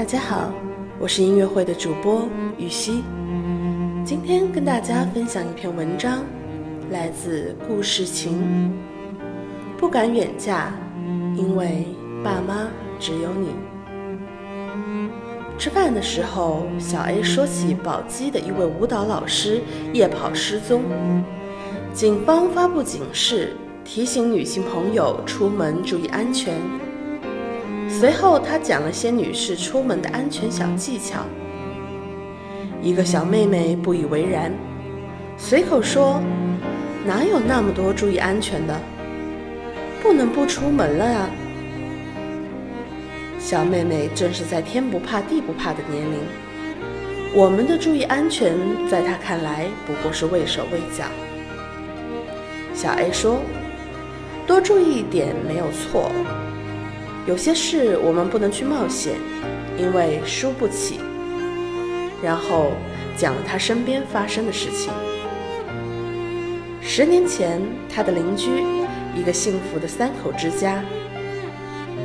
大家好，我是音乐会的主播雨熙，今天跟大家分享一篇文章，来自顾世琴。不敢远嫁，因为爸妈只有你。吃饭的时候，小 A 说起宝鸡的一位舞蹈老师夜跑失踪，警方发布警示，提醒女性朋友出门注意安全。随后，他讲了些女士出门的安全小技巧。一个小妹妹不以为然，随口说：“哪有那么多注意安全的？不能不出门了啊。”小妹妹正是在天不怕地不怕的年龄，我们的注意安全，在她看来不过是畏手畏脚。小 A 说：“多注意一点没有错。”有些事我们不能去冒险，因为输不起。然后讲了他身边发生的事情。十年前，他的邻居，一个幸福的三口之家。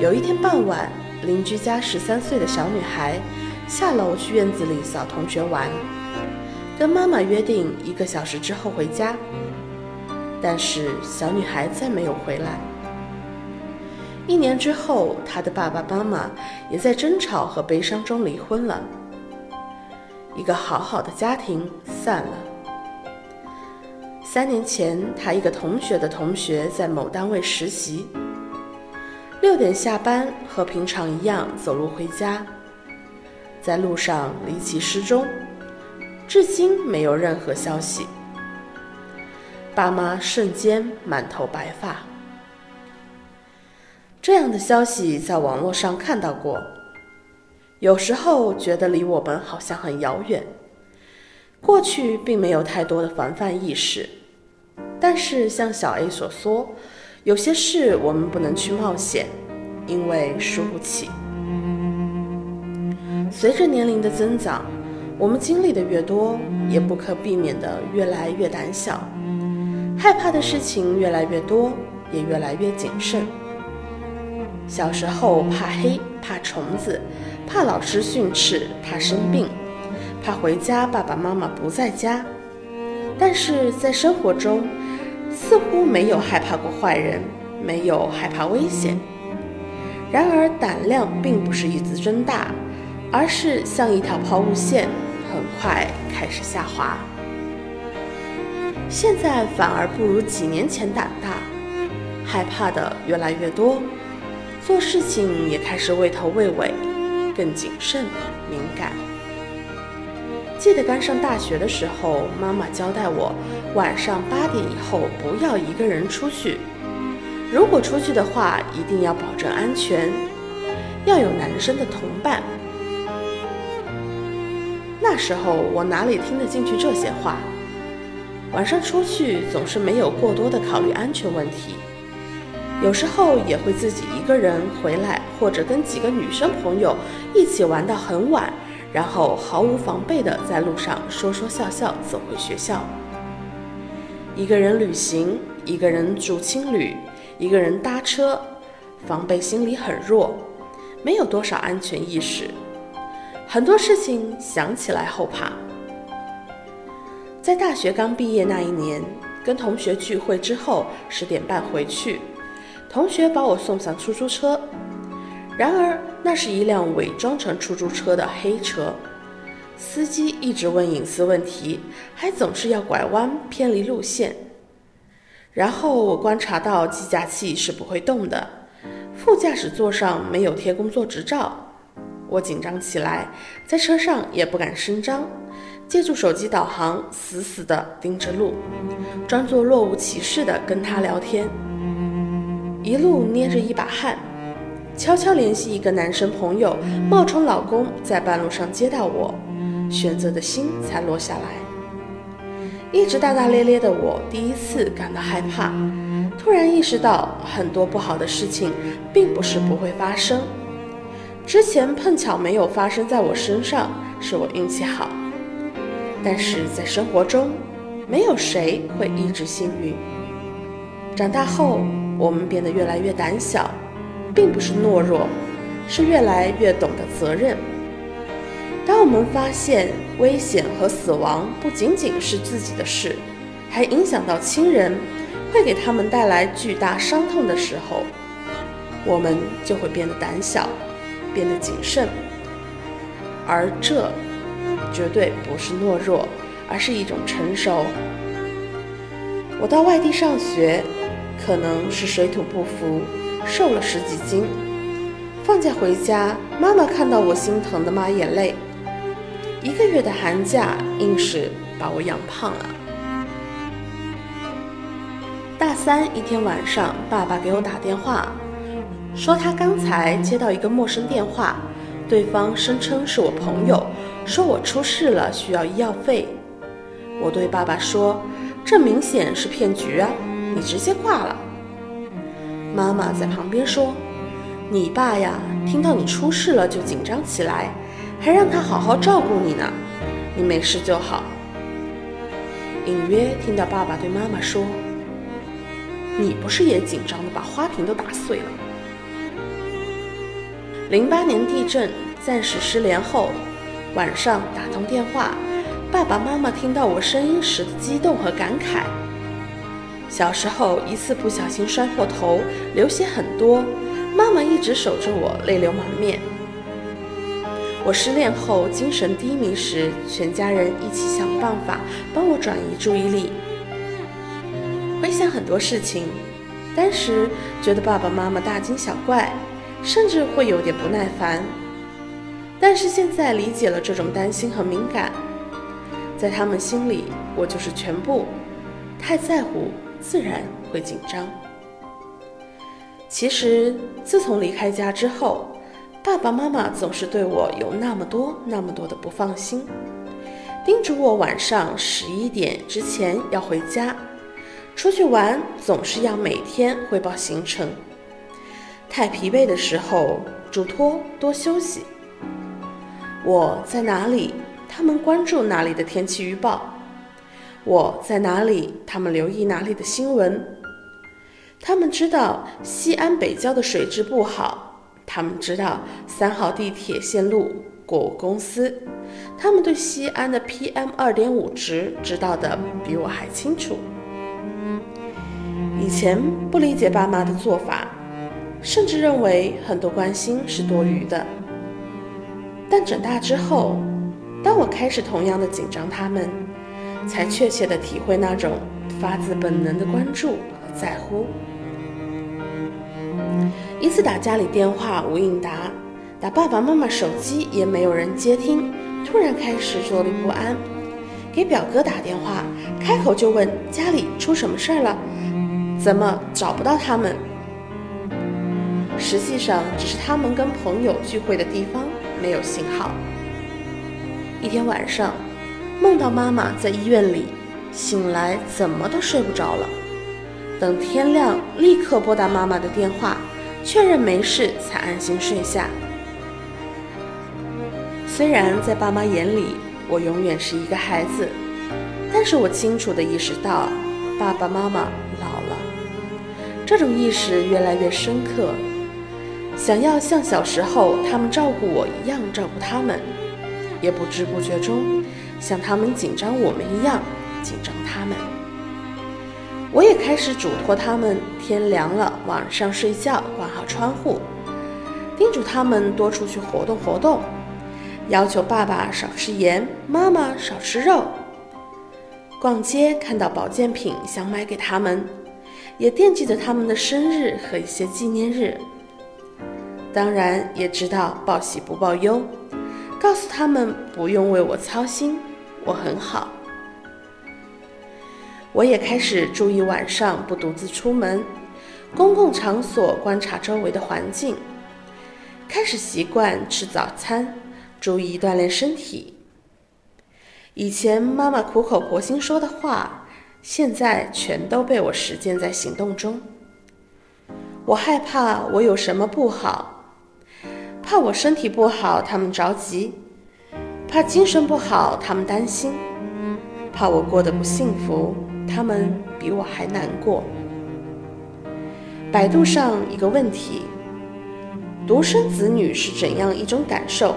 有一天傍晚，邻居家十三岁的小女孩下楼去院子里扫同学玩，跟妈妈约定一个小时之后回家。但是小女孩再没有回来。一年之后，他的爸爸妈妈也在争吵和悲伤中离婚了。一个好好的家庭散了。三年前，他一个同学的同学在某单位实习，六点下班，和平常一样走路回家，在路上离奇失踪，至今没有任何消息。爸妈瞬间满头白发。这样的消息在网络上看到过，有时候觉得离我们好像很遥远。过去并没有太多的防范意识，但是像小 A 所说，有些事我们不能去冒险，因为输不起。随着年龄的增长，我们经历的越多，也不可避免的越来越胆小，害怕的事情越来越多，也越来越谨慎。小时候怕黑，怕虫子，怕老师训斥，怕生病，怕回家爸爸妈妈不在家。但是在生活中，似乎没有害怕过坏人，没有害怕危险。然而胆量并不是一直增大，而是像一条抛物线，很快开始下滑。现在反而不如几年前胆大，害怕的越来越多。做事情也开始畏头畏尾，更谨慎敏感。记得刚上大学的时候，妈妈交代我，晚上八点以后不要一个人出去，如果出去的话，一定要保证安全，要有男生的同伴。那时候我哪里听得进去这些话？晚上出去总是没有过多的考虑安全问题。有时候也会自己一个人回来，或者跟几个女生朋友一起玩到很晚，然后毫无防备的在路上说说笑笑走回学校。一个人旅行，一个人住青旅，一个人搭车，防备心理很弱，没有多少安全意识，很多事情想起来后怕。在大学刚毕业那一年，跟同学聚会之后十点半回去。同学把我送上出租车，然而那是一辆伪装成出租车的黑车，司机一直问隐私问题，还总是要拐弯偏离路线。然后我观察到计价器是不会动的，副驾驶座上没有贴工作执照，我紧张起来，在车上也不敢声张，借助手机导航，死死地盯着路，装作若无其事地跟他聊天。一路捏着一把汗，悄悄联系一个男生朋友，冒充老公，在半路上接到我，选择的心才落下来。一直大大咧咧的我，第一次感到害怕，突然意识到很多不好的事情并不是不会发生。之前碰巧没有发生在我身上，是我运气好。但是在生活中，没有谁会一直幸运。长大后。我们变得越来越胆小，并不是懦弱，是越来越懂得责任，当我们发现危险和死亡不仅仅是自己的事，还影响到亲人，会给他们带来巨大伤痛的时候，我们就会变得胆小，变得谨慎。而这绝对不是懦弱，而是一种成熟。我到外地上学，可能是水土不服，瘦了十几斤。放假回家，妈妈看到我心疼的抹眼泪。一个月的寒假，硬是把我养胖了。大三一天晚上，爸爸给我打电话，说他刚才接到一个陌生电话，对方声称是我朋友，说我出事了，需要医药费。我对爸爸说：“这明显是骗局啊，你直接挂了。”妈妈在旁边说：“你爸呀，听到你出事了就紧张起来。”还让他好好照顾你呢，你没事就好。隐约听到爸爸对妈妈说：“你不是也紧张的把花瓶都打碎了？”零八年地震暂时失联后，晚上打通电话，爸爸妈妈听到我声音时的激动和感慨。小时候一次不小心摔破头，流血很多，妈妈一直守着我，泪流满面。我失恋后精神低迷时，全家人一起想办法帮我转移注意力。回想很多事情，当时觉得爸爸妈妈大惊小怪，甚至会有点不耐烦。但是现在理解了这种担心和敏感，在他们心里我就是全部，太在乎自然会紧张。其实自从离开家之后。爸爸妈妈总是对我有那么多、那么多的不放心，叮嘱我晚上十一点之前要回家，出去玩总是要每天汇报行程。太疲惫的时候，嘱托多休息。我在哪里，他们关注哪里的天气预报；我在哪里，他们留意哪里的新闻。他们知道西安北郊的水质不好。他们知道三号地铁线路过我公司，他们对西安的 PM 二点五值知道的比我还清楚。以前不理解爸妈的做法，甚至认为很多关心是多余的。但长大之后，当我开始同样的紧张他们，才确切的体会那种发自本能的关注和在乎。一次打家里电话无应答，打爸爸妈妈手机也没有人接听，突然开始坐立不安。给表哥打电话，开口就问家里出什么事儿了，怎么找不到他们？实际上只是他们跟朋友聚会的地方没有信号。一天晚上，梦到妈妈在医院里，醒来怎么都睡不着了。等天亮，立刻拨打妈妈的电话。确认没事，才安心睡下。虽然在爸妈眼里，我永远是一个孩子，但是我清楚地意识到，爸爸妈妈老了。这种意识越来越深刻，想要像小时候他们照顾我一样照顾他们，也不知不觉中，像他们紧张我们一样紧张他们。我也开始嘱托他们，天凉了晚上睡觉关好窗户，叮嘱他们多出去活动活动，要求爸爸少吃盐，妈妈少吃肉。逛街看到保健品想买给他们，也惦记着他们的生日和一些纪念日。当然也知道报喜不报忧，告诉他们不用为我操心，我很好。我也开始注意晚上不独自出门，公共场所观察周围的环境，开始习惯吃早餐，注意锻炼身体。以前妈妈苦口婆心说的话，现在全都被我实践在行动中。我害怕我有什么不好，怕我身体不好他们着急，怕精神不好他们担心，怕我过得不幸福。他们比我还难过。百度上一个问题：独生子女是怎样一种感受？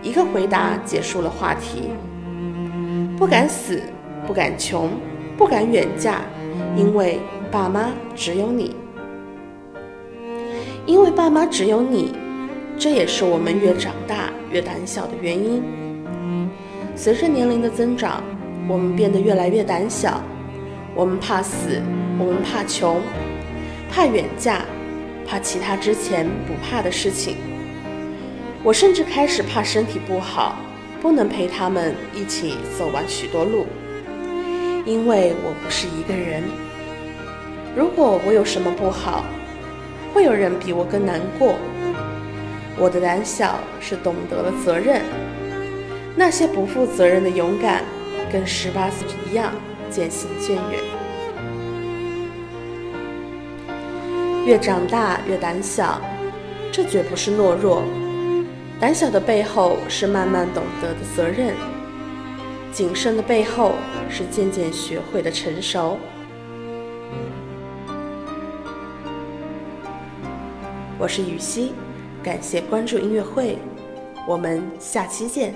一个回答结束了话题。不敢死，不敢穷，不敢远嫁，因为爸妈只有你。因为爸妈只有你，这也是我们越长大越胆小的原因。随着年龄的增长，我们变得越来越胆小。我们怕死，我们怕穷，怕远嫁，怕其他之前不怕的事情。我甚至开始怕身体不好，不能陪他们一起走完许多路，因为我不是一个人。如果我有什么不好，会有人比我更难过。我的胆小是懂得了责任，那些不负责任的勇敢，跟十八岁一样。渐行渐远，越长大越胆小，这绝不是懦弱。胆小的背后是慢慢懂得的责任，谨慎的背后是渐渐学会的成熟。我是雨熙，感谢关注音乐会，我们下期见。